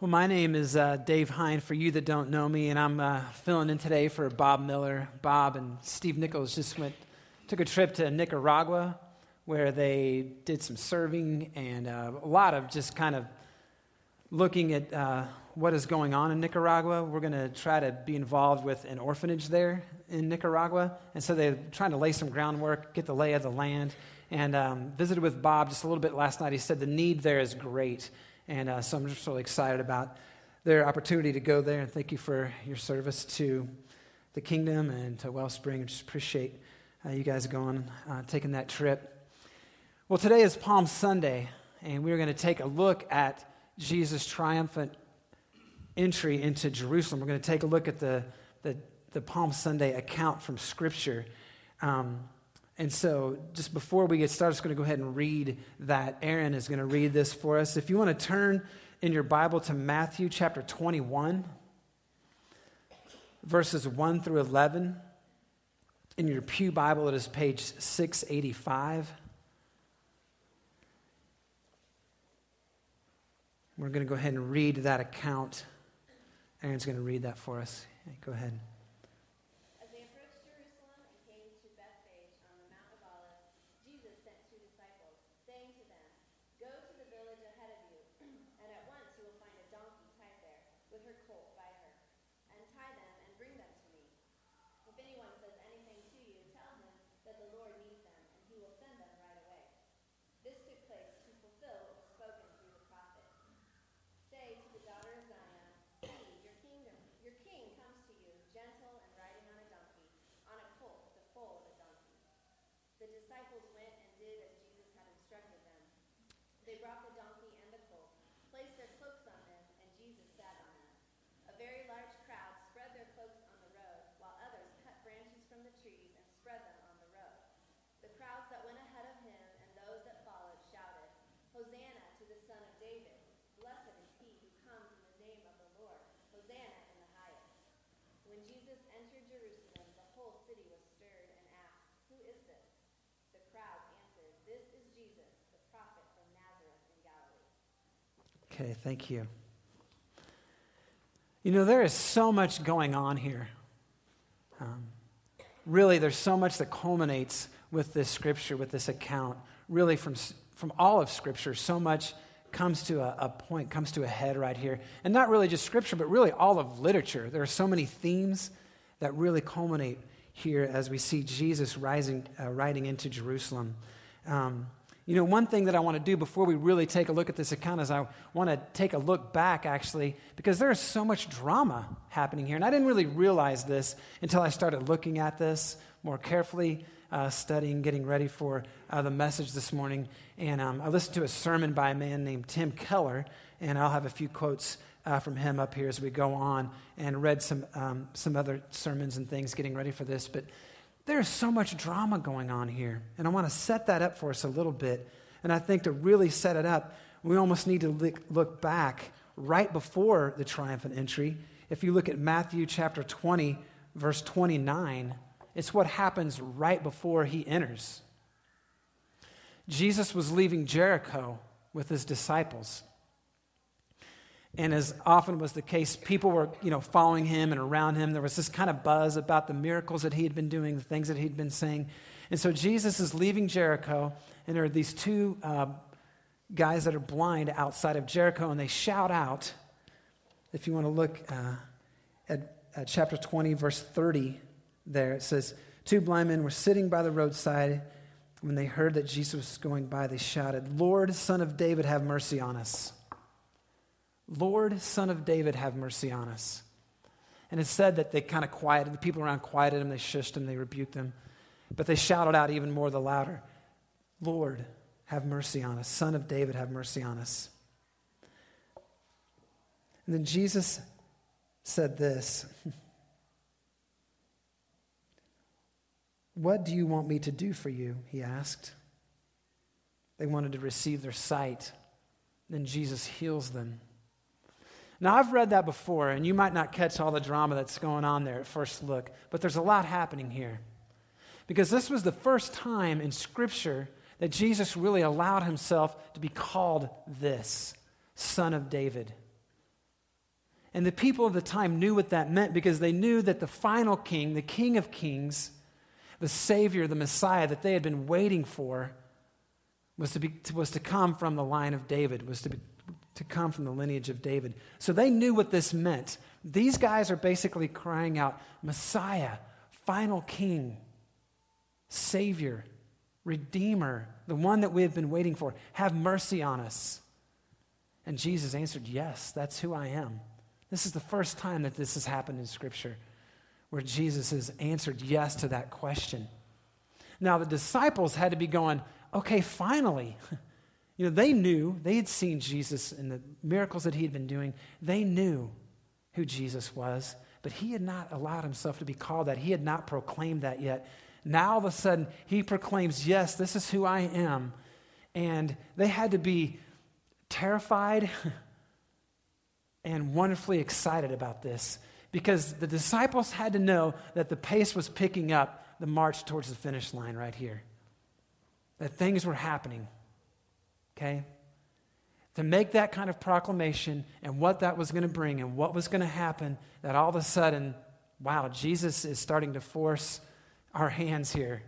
Well, my name is uh, Dave Hine, for you that don't know me, and I'm uh, filling in today for Bob Miller. Bob and Steve Nichols just went, took a trip to Nicaragua where they did some serving and uh, a lot of just kind of looking at uh, what is going on in Nicaragua. We're going to try to be involved with an orphanage there in Nicaragua. And so they're trying to lay some groundwork, get the lay of the land. And um, visited with Bob just a little bit last night. He said the need there is great. And uh, so I'm just really excited about their opportunity to go there. And thank you for your service to the kingdom and to Wellspring. I just appreciate uh, you guys going, uh, taking that trip. Well, today is Palm Sunday, and we're going to take a look at Jesus' triumphant entry into Jerusalem. We're going to take a look at the, the, the Palm Sunday account from Scripture. Um, and so, just before we get started, I'm just going to go ahead and read that. Aaron is going to read this for us. If you want to turn in your Bible to Matthew chapter 21, verses 1 through 11. In your Pew Bible, it is page 685. We're going to go ahead and read that account. Aaron's going to read that for us. Go ahead. brought the Okay, thank you. You know, there is so much going on here. Um, really, there's so much that culminates with this scripture, with this account. Really, from, from all of scripture, so much comes to a, a point, comes to a head right here. And not really just scripture, but really all of literature. There are so many themes that really culminate here as we see Jesus rising, uh, riding into Jerusalem. Um, you know, one thing that I want to do before we really take a look at this account is I want to take a look back, actually, because there is so much drama happening here. And I didn't really realize this until I started looking at this more carefully, uh, studying, getting ready for uh, the message this morning. And um, I listened to a sermon by a man named Tim Keller, and I'll have a few quotes uh, from him up here as we go on, and read some, um, some other sermons and things getting ready for this. But there's so much drama going on here. And I want to set that up for us a little bit. And I think to really set it up, we almost need to look back right before the triumphant entry. If you look at Matthew chapter 20, verse 29, it's what happens right before he enters. Jesus was leaving Jericho with his disciples. And as often was the case, people were, you know, following him and around him. There was this kind of buzz about the miracles that he had been doing, the things that he'd been saying. And so Jesus is leaving Jericho, and there are these two uh, guys that are blind outside of Jericho, and they shout out. If you want to look uh, at, at chapter 20, verse 30, there it says, Two blind men were sitting by the roadside. When they heard that Jesus was going by, they shouted, Lord, son of David, have mercy on us. Lord, son of David, have mercy on us. And it said that they kind of quieted, the people around quieted him, they shushed him, they rebuked him. But they shouted out even more the louder, Lord, have mercy on us. Son of David, have mercy on us. And then Jesus said this What do you want me to do for you? He asked. They wanted to receive their sight. Then Jesus heals them. Now, I've read that before, and you might not catch all the drama that's going on there at first look, but there's a lot happening here. Because this was the first time in Scripture that Jesus really allowed himself to be called this Son of David. And the people of the time knew what that meant because they knew that the final king, the king of kings, the savior, the Messiah that they had been waiting for, was to, be, was to come from the line of David, was to, be, to come from the lineage of David. So they knew what this meant. These guys are basically crying out, Messiah, final king, savior, redeemer, the one that we have been waiting for. Have mercy on us. And Jesus answered, Yes, that's who I am. This is the first time that this has happened in Scripture where Jesus has answered yes to that question. Now, the disciples had to be going, okay, finally. You know, they knew, they had seen Jesus and the miracles that he had been doing. They knew who Jesus was, but he had not allowed himself to be called that. He had not proclaimed that yet. Now, all of a sudden, he proclaims, yes, this is who I am. And they had to be terrified and wonderfully excited about this because the disciples had to know that the pace was picking up the march towards the finish line right here, that things were happening. Okay? To make that kind of proclamation and what that was going to bring and what was going to happen, that all of a sudden, wow, Jesus is starting to force our hands here.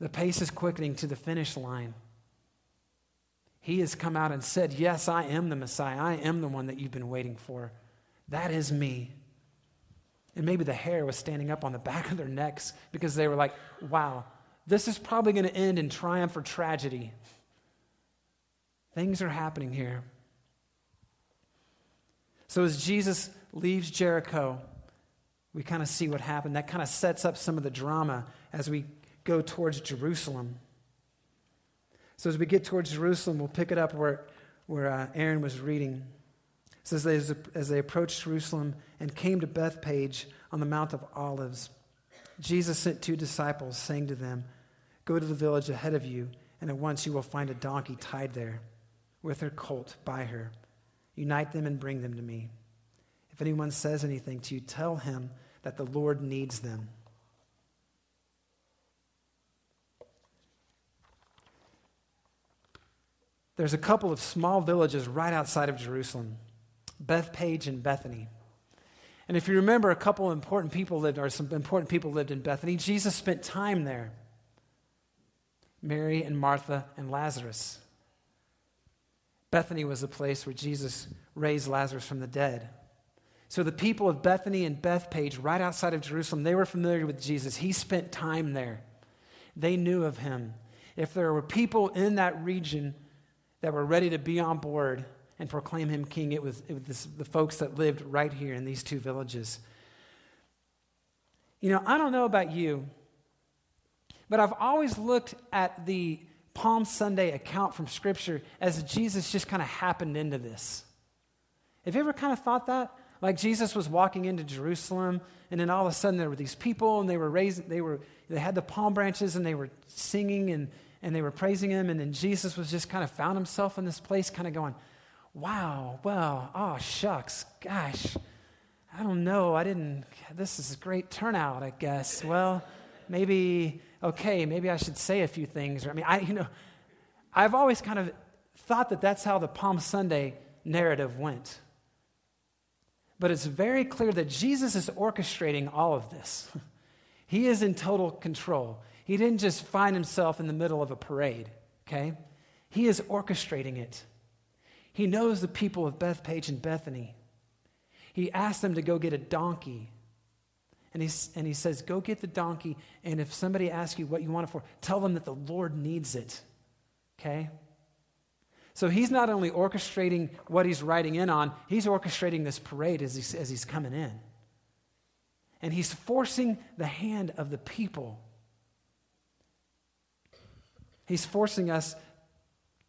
The pace is quickening to the finish line. He has come out and said, Yes, I am the Messiah. I am the one that you've been waiting for. That is me. And maybe the hair was standing up on the back of their necks because they were like, Wow, this is probably going to end in triumph or tragedy. Things are happening here. So as Jesus leaves Jericho, we kind of see what happened. That kind of sets up some of the drama as we go towards Jerusalem. So as we get towards Jerusalem, we'll pick it up where, where uh, Aaron was reading. It says, as, as they approached Jerusalem and came to Bethphage on the Mount of Olives, Jesus sent two disciples, saying to them, Go to the village ahead of you, and at once you will find a donkey tied there, with her colt by her. Unite them and bring them to me. If anyone says anything to you, tell him that the Lord needs them there's a couple of small villages right outside of Jerusalem Bethphage and Bethany. And if you remember, a couple of important people lived, or some important people lived in Bethany. Jesus spent time there Mary and Martha and Lazarus. Bethany was the place where Jesus raised Lazarus from the dead. So the people of Bethany and Bethphage, right outside of Jerusalem, they were familiar with Jesus. He spent time there. They knew of him. If there were people in that region that were ready to be on board and proclaim him king. It was, it was this, the folks that lived right here in these two villages. You know, I don't know about you, but I've always looked at the Palm Sunday account from Scripture as Jesus just kind of happened into this. Have you ever kind of thought that? Like Jesus was walking into Jerusalem, and then all of a sudden there were these people, and they were raising, they were, they had the palm branches, and they were singing, and and they were praising him. And then Jesus was just kind of found himself in this place, kind of going, wow, well, oh, shucks, gosh, I don't know. I didn't, this is a great turnout, I guess. Well, maybe, okay, maybe I should say a few things. Or, I mean, I, you know, I've always kind of thought that that's how the Palm Sunday narrative went. But it's very clear that Jesus is orchestrating all of this. He is in total control. He didn't just find himself in the middle of a parade, okay? He is orchestrating it. He knows the people of Bethphage and Bethany. He asked them to go get a donkey. And he, and he says, Go get the donkey, and if somebody asks you what you want it for, tell them that the Lord needs it. Okay? So he's not only orchestrating what he's riding in on, he's orchestrating this parade as, he, as he's coming in. And he's forcing the hand of the people He's forcing us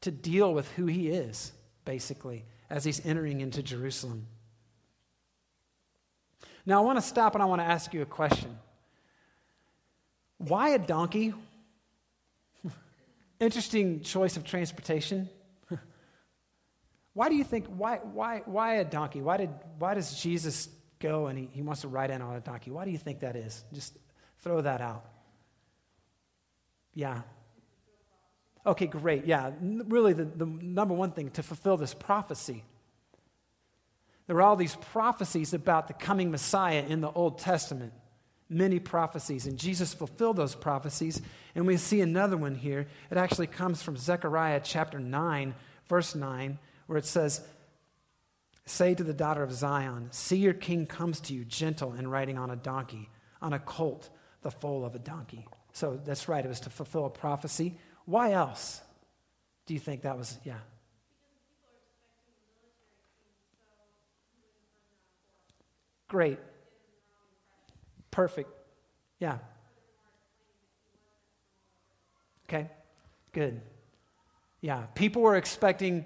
to deal with who he is, basically, as he's entering into Jerusalem. Now, I want to stop and I want to ask you a question. Why a donkey? Interesting choice of transportation. why do you think, why, why, why a donkey? Why, did, why does Jesus go and he, he wants to ride in on a donkey? Why do you think that is? Just throw that out. Yeah. Okay, great. Yeah, really, the, the number one thing to fulfill this prophecy. There were all these prophecies about the coming Messiah in the Old Testament. Many prophecies, and Jesus fulfilled those prophecies. And we see another one here. It actually comes from Zechariah chapter 9, verse 9, where it says, Say to the daughter of Zion, See your king comes to you, gentle and riding on a donkey, on a colt, the foal of a donkey. So that's right, it was to fulfill a prophecy. Why else do you think that was? Yeah. Great. Perfect. Yeah. Okay. Good. Yeah. People were expecting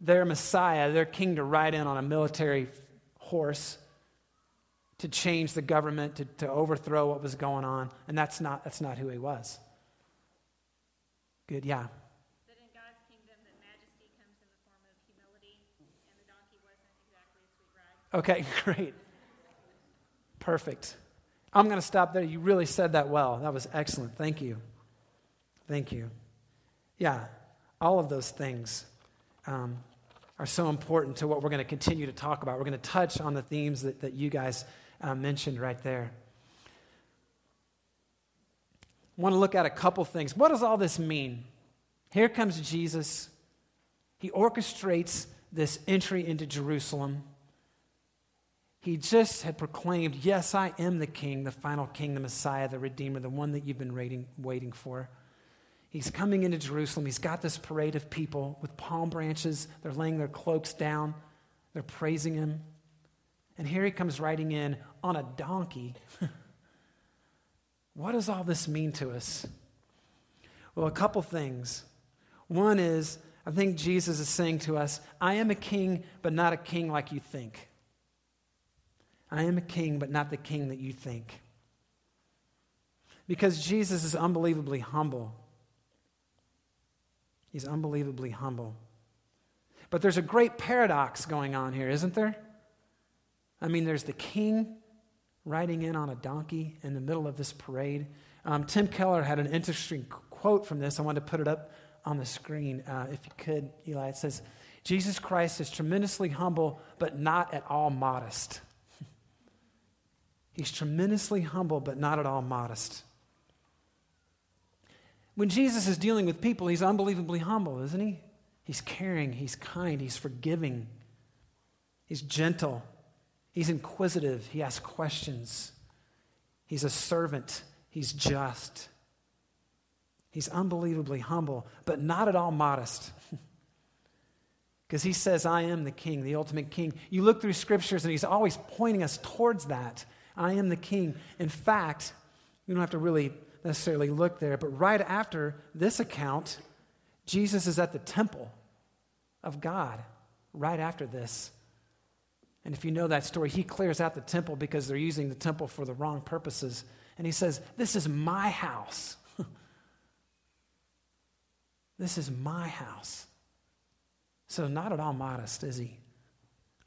their Messiah, their king, to ride in on a military horse to change the government, to, to overthrow what was going on. And that's not, that's not who he was. Good. Yeah. Okay, great. Perfect. I'm going to stop there. You really said that well. That was excellent. Thank you. Thank you. Yeah, all of those things um, are so important to what we're going to continue to talk about. We're going to touch on the themes that, that you guys uh, mentioned right there. Want to look at a couple things. What does all this mean? Here comes Jesus. He orchestrates this entry into Jerusalem. He just had proclaimed, Yes, I am the king, the final king, the Messiah, the Redeemer, the one that you've been waiting, waiting for. He's coming into Jerusalem. He's got this parade of people with palm branches. They're laying their cloaks down, they're praising him. And here he comes riding in on a donkey. what does all this mean to us? Well, a couple things. One is, I think Jesus is saying to us, I am a king, but not a king like you think. I am a king, but not the king that you think. Because Jesus is unbelievably humble. He's unbelievably humble. But there's a great paradox going on here, isn't there? I mean, there's the king riding in on a donkey in the middle of this parade. Um, Tim Keller had an interesting quote from this. I wanted to put it up on the screen, uh, if you could, Eli. It says, Jesus Christ is tremendously humble, but not at all modest. He's tremendously humble, but not at all modest. When Jesus is dealing with people, he's unbelievably humble, isn't he? He's caring, he's kind, he's forgiving, he's gentle, he's inquisitive, he asks questions, he's a servant, he's just. He's unbelievably humble, but not at all modest. Because he says, I am the king, the ultimate king. You look through scriptures, and he's always pointing us towards that. I am the king. In fact, you don't have to really necessarily look there, but right after this account, Jesus is at the temple of God, right after this. And if you know that story, he clears out the temple because they're using the temple for the wrong purposes. And he says, This is my house. this is my house. So, not at all modest, is he?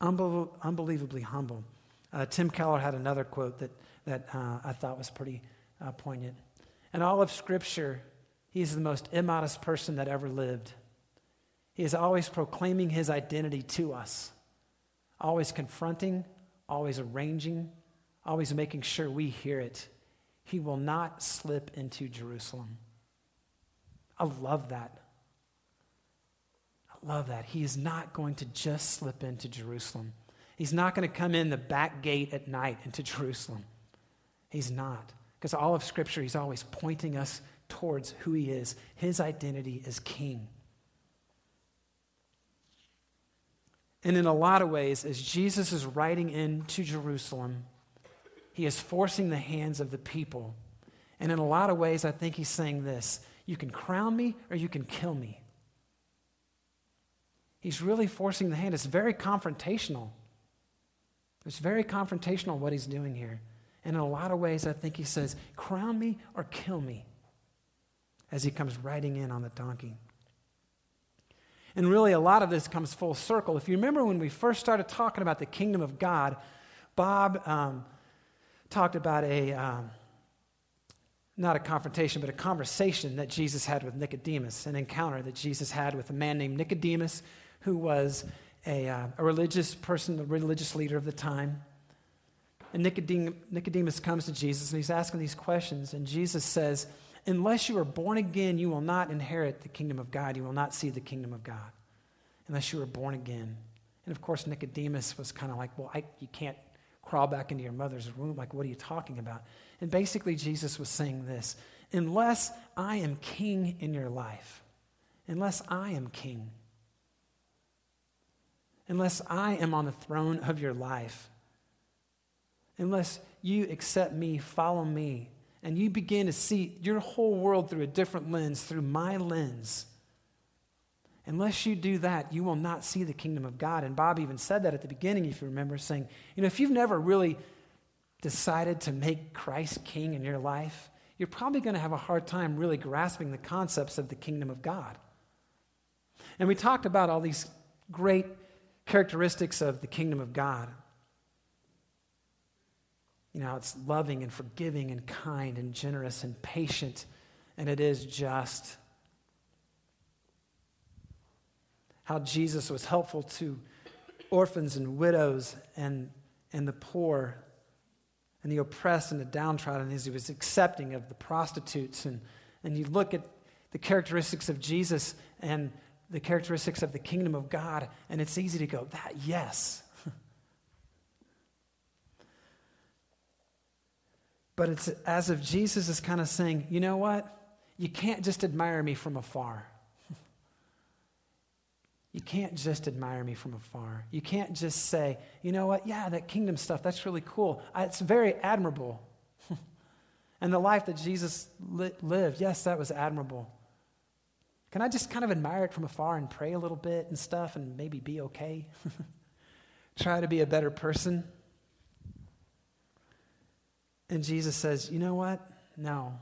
unbelievably humble. Uh, Tim Keller had another quote that, that uh, I thought was pretty uh, poignant. In all of Scripture, he is the most immodest person that ever lived. He is always proclaiming his identity to us, always confronting, always arranging, always making sure we hear it. He will not slip into Jerusalem. I love that. I love that. He is not going to just slip into Jerusalem. He's not going to come in the back gate at night into Jerusalem. He's not. Because all of Scripture, he's always pointing us towards who he is. His identity is king. And in a lot of ways, as Jesus is riding into Jerusalem, he is forcing the hands of the people. And in a lot of ways, I think he's saying this you can crown me or you can kill me. He's really forcing the hand. It's very confrontational. It's very confrontational what he's doing here. And in a lot of ways, I think he says, Crown me or kill me, as he comes riding in on the donkey. And really, a lot of this comes full circle. If you remember when we first started talking about the kingdom of God, Bob um, talked about a, um, not a confrontation, but a conversation that Jesus had with Nicodemus, an encounter that Jesus had with a man named Nicodemus who was a, uh, a religious person, the religious leader of the time. And Nicodemus comes to Jesus and he's asking these questions. And Jesus says, Unless you are born again, you will not inherit the kingdom of God. You will not see the kingdom of God unless you are born again. And of course, Nicodemus was kind of like, Well, I, you can't crawl back into your mother's womb. Like, what are you talking about? And basically, Jesus was saying this Unless I am king in your life, unless I am king, unless I am on the throne of your life, unless you accept me, follow me, and you begin to see your whole world through a different lens, through my lens, unless you do that, you will not see the kingdom of God. And Bob even said that at the beginning, if you remember, saying, you know, if you've never really decided to make Christ king in your life, you're probably going to have a hard time really grasping the concepts of the kingdom of God. And we talked about all these great characteristics of the kingdom of God. You know, it's loving and forgiving and kind and generous and patient, and it is just. How Jesus was helpful to orphans and widows and, and the poor and the oppressed and the downtrodden as he was accepting of the prostitutes. And, and you look at the characteristics of Jesus and the characteristics of the kingdom of God, and it's easy to go, that, yes. but it's as if Jesus is kind of saying, you know what? You can't just admire me from afar. You can't just admire me from afar. You can't just say, you know what, yeah, that kingdom stuff, that's really cool. It's very admirable. and the life that Jesus li- lived, yes, that was admirable. Can I just kind of admire it from afar and pray a little bit and stuff and maybe be okay? Try to be a better person? And Jesus says, you know what? No.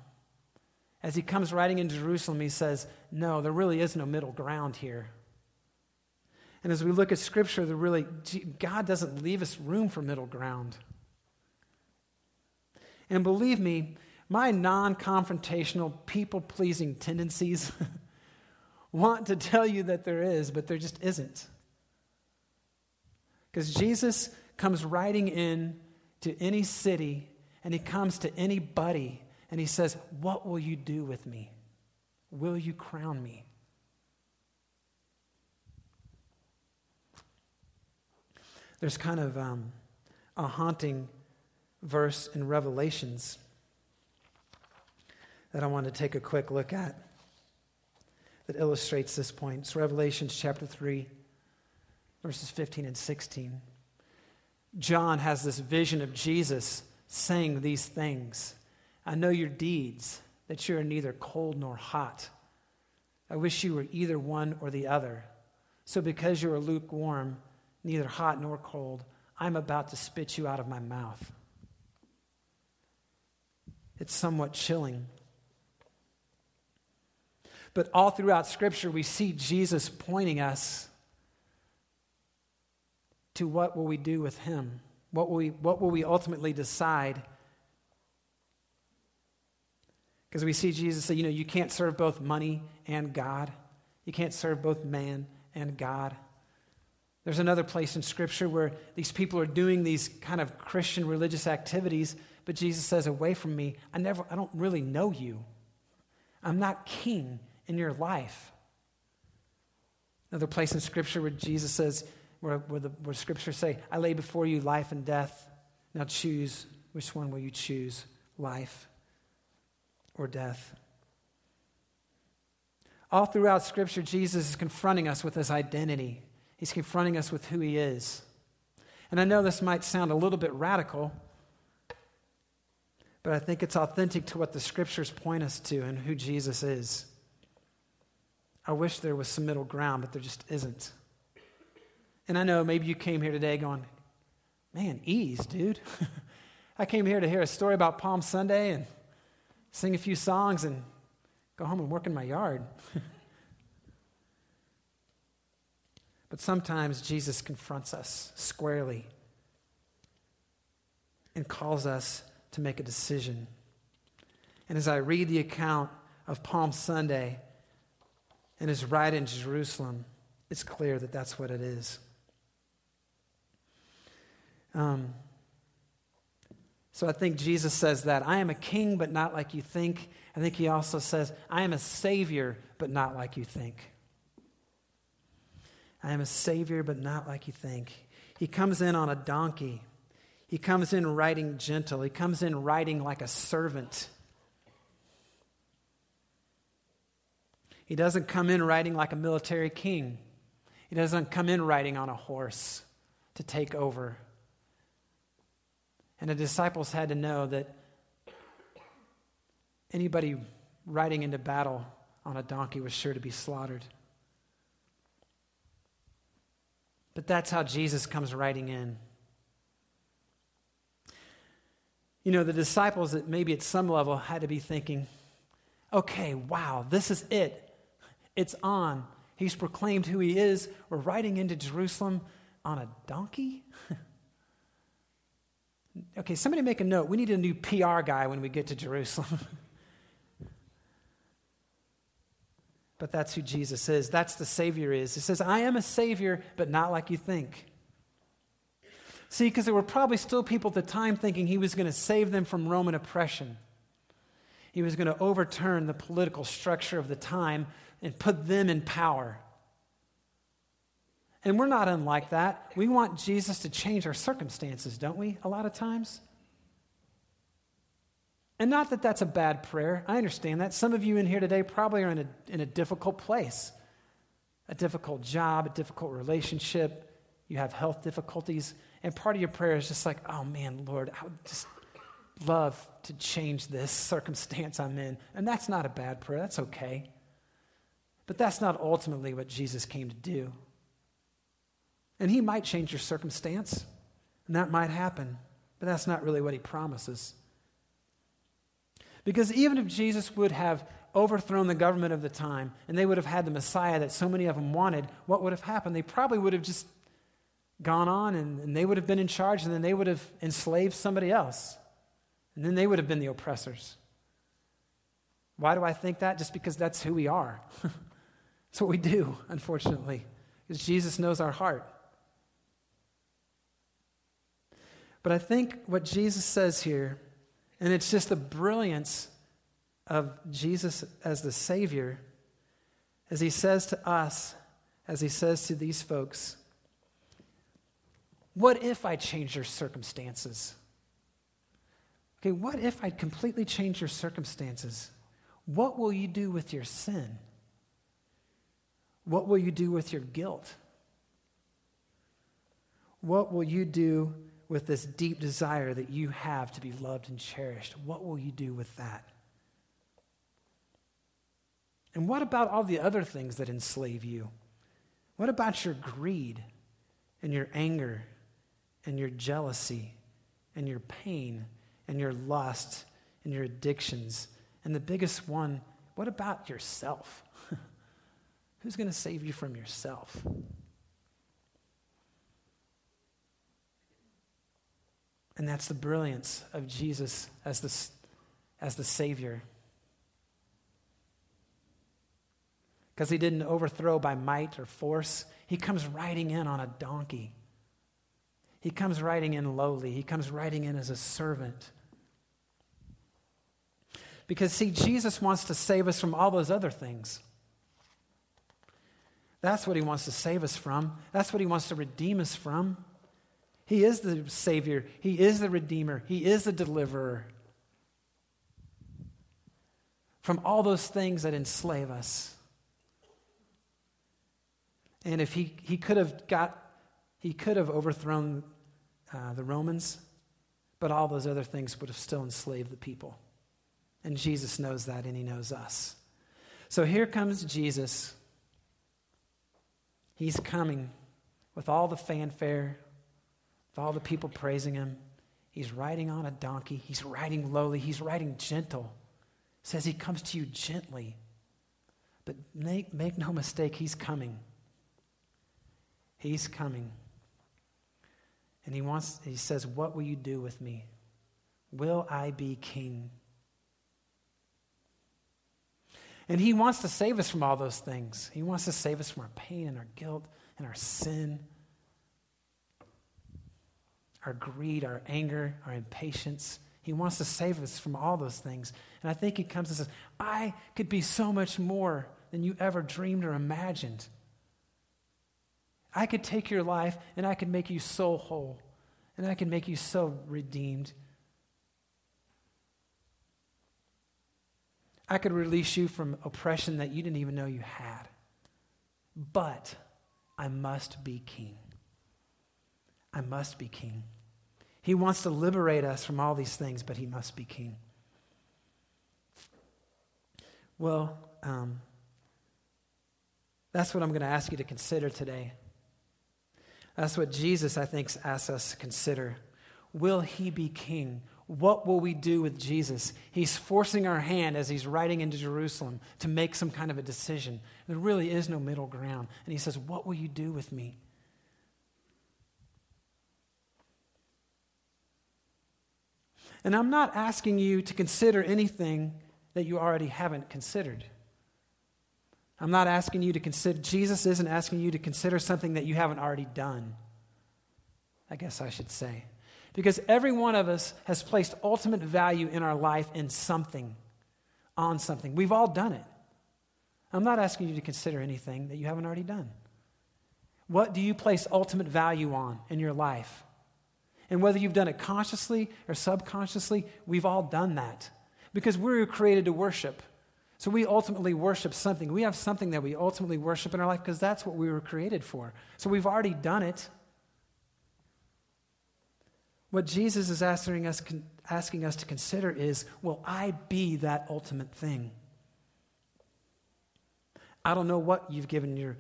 As he comes riding into Jerusalem, he says, no, there really is no middle ground here. And as we look at Scripture, the really, God doesn't leave us room for middle ground. And believe me, my non confrontational, people pleasing tendencies want to tell you that there is, but there just isn't. Because Jesus comes riding in to any city and he comes to anybody and he says, What will you do with me? Will you crown me? There's kind of um, a haunting verse in Revelations that I want to take a quick look at that illustrates this point. It's Revelation chapter 3, verses 15 and 16. John has this vision of Jesus saying these things I know your deeds, that you are neither cold nor hot. I wish you were either one or the other. So because you are lukewarm, neither hot nor cold. I'm about to spit you out of my mouth. It's somewhat chilling. But all throughout Scripture, we see Jesus pointing us to what will we do with him? What will we, what will we ultimately decide? Because we see Jesus say, you know, you can't serve both money and God. You can't serve both man and God. There's another place in Scripture where these people are doing these kind of Christian religious activities, but Jesus says, Away from me, I, never, I don't really know you. I'm not king in your life. Another place in Scripture where Jesus says, where, where, the, where Scripture say, I lay before you life and death. Now choose, which one will you choose, life or death? All throughout Scripture, Jesus is confronting us with his identity. He's confronting us with who he is. And I know this might sound a little bit radical, but I think it's authentic to what the scriptures point us to and who Jesus is. I wish there was some middle ground, but there just isn't. And I know maybe you came here today going, man, ease, dude. I came here to hear a story about Palm Sunday and sing a few songs and go home and work in my yard. But sometimes Jesus confronts us squarely and calls us to make a decision. And as I read the account of Palm Sunday and his ride in Jerusalem, it's clear that that's what it is. Um, so I think Jesus says that I am a king, but not like you think. I think he also says, I am a savior, but not like you think. I am a savior, but not like you think. He comes in on a donkey. He comes in riding gentle. He comes in riding like a servant. He doesn't come in riding like a military king. He doesn't come in riding on a horse to take over. And the disciples had to know that anybody riding into battle on a donkey was sure to be slaughtered. But that's how Jesus comes riding in. You know, the disciples that maybe at some level had to be thinking, okay, wow, this is it. It's on. He's proclaimed who he is. We're riding into Jerusalem on a donkey? okay, somebody make a note. We need a new PR guy when we get to Jerusalem. but that's who Jesus is. That's the Savior is. He says, I am a Savior, but not like you think. See, because there were probably still people at the time thinking he was going to save them from Roman oppression. He was going to overturn the political structure of the time and put them in power. And we're not unlike that. We want Jesus to change our circumstances, don't we, a lot of times? And not that that's a bad prayer. I understand that. Some of you in here today probably are in a, in a difficult place a difficult job, a difficult relationship. You have health difficulties. And part of your prayer is just like, oh man, Lord, I would just love to change this circumstance I'm in. And that's not a bad prayer. That's okay. But that's not ultimately what Jesus came to do. And he might change your circumstance, and that might happen, but that's not really what he promises. Because even if Jesus would have overthrown the government of the time and they would have had the Messiah that so many of them wanted, what would have happened? They probably would have just gone on and, and they would have been in charge and then they would have enslaved somebody else. And then they would have been the oppressors. Why do I think that? Just because that's who we are. that's what we do, unfortunately, because Jesus knows our heart. But I think what Jesus says here, and it's just the brilliance of Jesus as the Savior, as he says to us, as he says to these folks, what if I change your circumstances? Okay, what if I completely change your circumstances? What will you do with your sin? What will you do with your guilt? What will you do with this deep desire that you have to be loved and cherished? What will you do with that? And what about all the other things that enslave you? What about your greed and your anger and your jealousy and your pain and your lust and your addictions? And the biggest one, what about yourself? Who's going to save you from yourself? And that's the brilliance of Jesus as the, as the Savior. Because he didn't overthrow by might or force, he comes riding in on a donkey. He comes riding in lowly, he comes riding in as a servant. Because, see, Jesus wants to save us from all those other things. That's what he wants to save us from. That's what he wants to redeem us from. He is the Savior, He is the Redeemer, He is the Deliverer from all those things that enslave us. And if he, he could have got, he could have overthrown uh, the Romans, but all those other things would have still enslaved the people. And Jesus knows that, and he knows us. So here comes Jesus. He's coming with all the fanfare, with all the people praising him. He's riding on a donkey. He's riding lowly. He's riding gentle. says he comes to you gently. But make, make no mistake, he's coming. He's coming. And he wants, he says, What will you do with me? Will I be king? And he wants to save us from all those things. He wants to save us from our pain and our guilt and our sin our greed, our anger, our impatience. He wants to save us from all those things. And I think He comes and says, I could be so much more than you ever dreamed or imagined. I could take your life and I could make you so whole, and I could make you so redeemed. I could release you from oppression that you didn't even know you had. But I must be king. I must be king. He wants to liberate us from all these things, but he must be king. Well, um, that's what I'm going to ask you to consider today. That's what Jesus, I think, asks us to consider. Will he be king? What will we do with Jesus? He's forcing our hand as he's riding into Jerusalem to make some kind of a decision. There really is no middle ground. And he says, What will you do with me? And I'm not asking you to consider anything that you already haven't considered. I'm not asking you to consider, Jesus isn't asking you to consider something that you haven't already done. I guess I should say. Because every one of us has placed ultimate value in our life in something, on something. We've all done it. I'm not asking you to consider anything that you haven't already done. What do you place ultimate value on in your life? And whether you've done it consciously or subconsciously, we've all done that. Because we were created to worship. So we ultimately worship something. We have something that we ultimately worship in our life because that's what we were created for. So we've already done it. What Jesus is asking us, asking us to consider is will I be that ultimate thing? I don't know what you've given your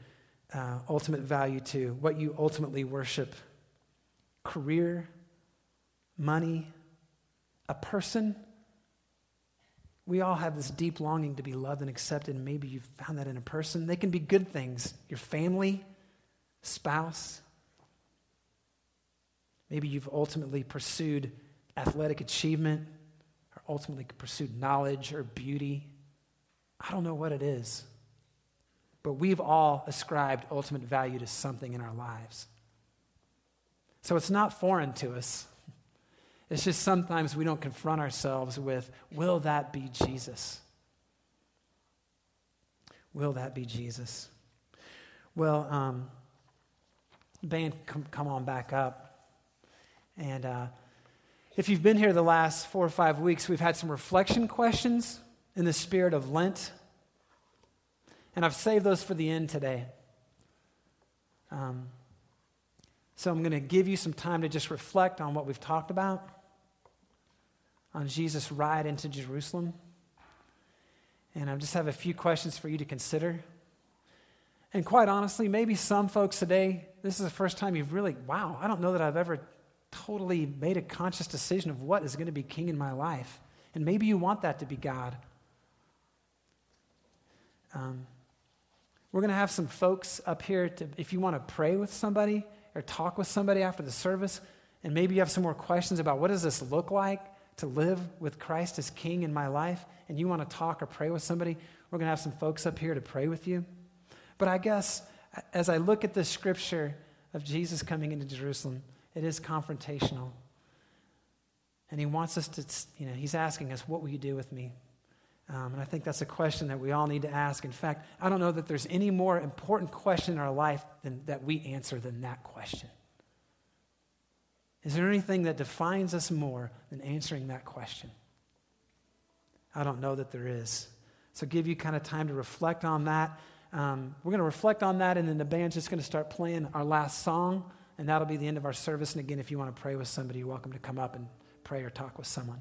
uh, ultimate value to, what you ultimately worship career, money, a person. We all have this deep longing to be loved and accepted, and maybe you've found that in a person. They can be good things your family, spouse, Maybe you've ultimately pursued athletic achievement or ultimately pursued knowledge or beauty. I don't know what it is. But we've all ascribed ultimate value to something in our lives. So it's not foreign to us. It's just sometimes we don't confront ourselves with, will that be Jesus? Will that be Jesus? Well, um, band, come, come on back up. And uh, if you've been here the last four or five weeks, we've had some reflection questions in the spirit of Lent. And I've saved those for the end today. Um, so I'm going to give you some time to just reflect on what we've talked about, on Jesus' ride into Jerusalem. And I just have a few questions for you to consider. And quite honestly, maybe some folks today, this is the first time you've really, wow, I don't know that I've ever totally made a conscious decision of what is going to be king in my life. And maybe you want that to be God. Um, we're going to have some folks up here to, if you want to pray with somebody or talk with somebody after the service, and maybe you have some more questions about what does this look like to live with Christ as King in my life, and you want to talk or pray with somebody, we're going to have some folks up here to pray with you. But I guess as I look at the scripture of Jesus coming into Jerusalem, it is confrontational. And he wants us to, you know, he's asking us, What will you do with me? Um, and I think that's a question that we all need to ask. In fact, I don't know that there's any more important question in our life than, that we answer than that question. Is there anything that defines us more than answering that question? I don't know that there is. So, give you kind of time to reflect on that. Um, we're going to reflect on that, and then the band's just going to start playing our last song. And that'll be the end of our service. And again, if you want to pray with somebody, you're welcome to come up and pray or talk with someone.